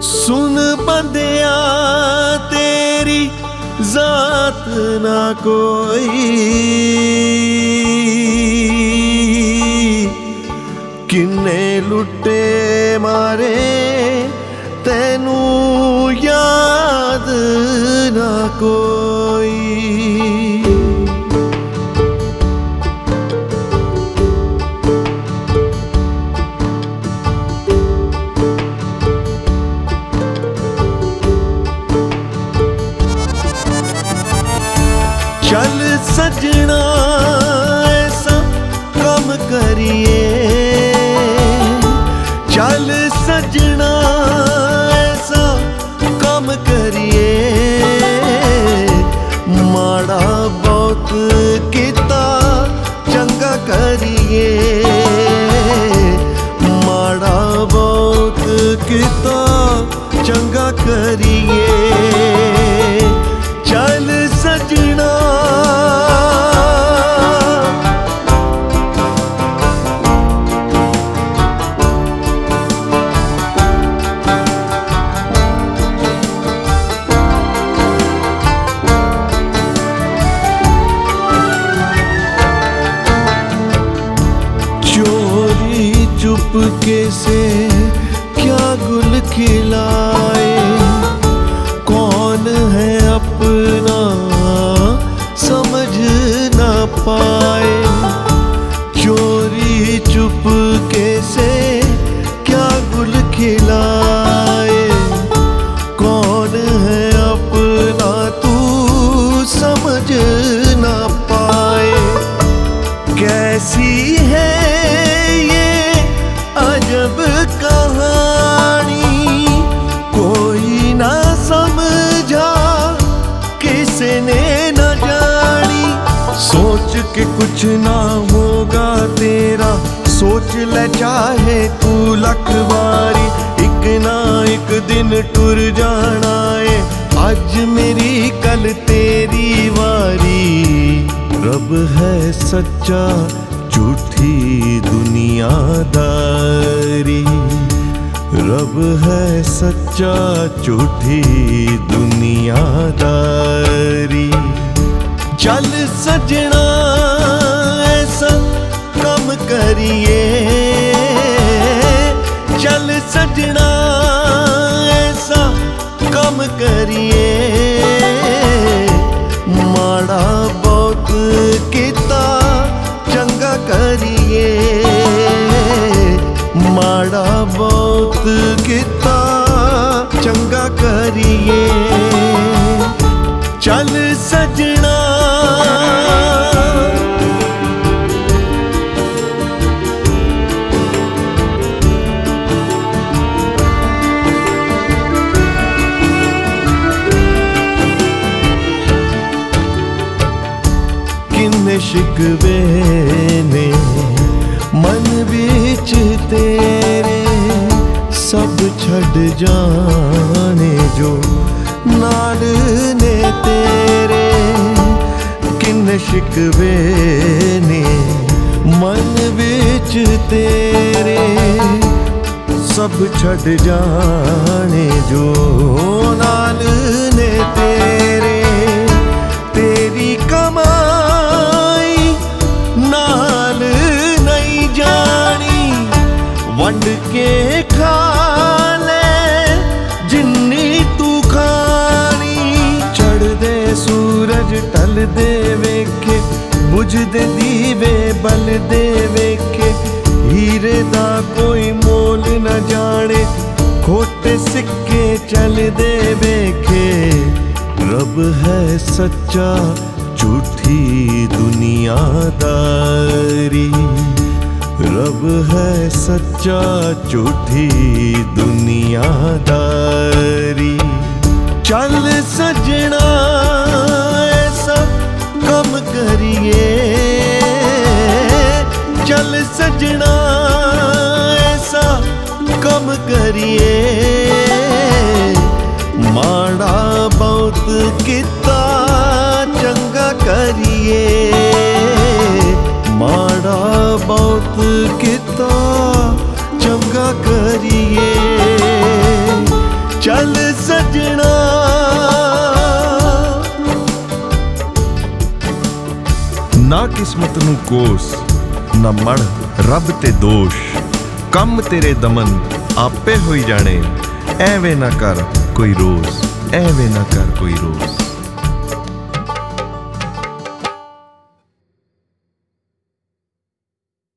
ਸੁਨ ਬੰਦਿਆ ਤੇਰੀ ਜ਼ਾਤ ਨਾ ਕੋਈ। ਕਿੰਨੇ ਲੁੱਟੇ ਮਾਰੇ ਤੈਨੂੰ ਯਾਦ ਨਾ ਕੋਈ। सजना, ऐसा कम करिए। चल सजना, ऐसा कम करिए। माड़ा बहुत किता चंगा करिए। माड़ा बहुत किता porque sé के कुछ ना होगा तेरा। सोच ले चाहे तू लख बारी एक ना एक दिन टुर जाना है। आज मेरी, कल तेरी वारी। रब है सच्चा, झूठी दुनियादारी। रब है सच्चा, झूठी दुनियादारी। चल सजना करिए। चल सजना, ऐसा कम करिए। माड़ा बहुत किता चंगा करिए। माड़ा बहुत किता चंगा करिए। चल सजना ਸ਼ਿਕਵੇ ਨੇ, ਮਨ ਵਿੱਚ ਤੇਰੇ ਸਭ ਛੱਡ ਜਾਣੇ ਜੋ ਨਾਲ ਨੇ ਤੇਰੇ। ਕਿੰਨੇ ਸ਼ਿਕਵੇ ਨੇ, ਮਨ ਵਿੱਚ ਤੇਰੇ ਸਭ ਛੱਡ ਜਾਣੇ ਜੋ ਨਾਲ गिरद दीवे बल दे वेखे हीरे दा कोई मोल न जाने। खोटे सिक्के चल दे वेखे रब है सच्चा झूठी दुनियादारी। रब है सच्चा झूठी दुनियादारी। चल सजना ਸਜਣਾ, ਐਸਾ ਕੰਮ ਕਰੀਏ। ਮਾੜਾ ਬਹੁਤ ਕੀਤਾ, ਚੰਗਾ ਕਰੀਏ। ਮਾੜਾ ਬਹੁਤ ਕੀਤਾ, ਚੰਗਾ ਕਰੀਏ। ਚੱਲ ਸਜਣਾ। ਨਾ ਕਿਸਮਤ ਨੂੰ ਕੋਸ ਨਾ ਮੜ ਰੱਬ ਤੇ ਦੋਸ਼। ਕੰਮ ਤੇਰੇ ਦਮਨ ਆਪੇ ਹੋਈ ਜਾਣੇ। ਐਵੇਂ ਨਾ ਕਰ ਕੋਈ ਰੋਜ਼, ਐਵੇਂ ਨਾ ਕਰ ਕੋਈ ਰੋਜ਼।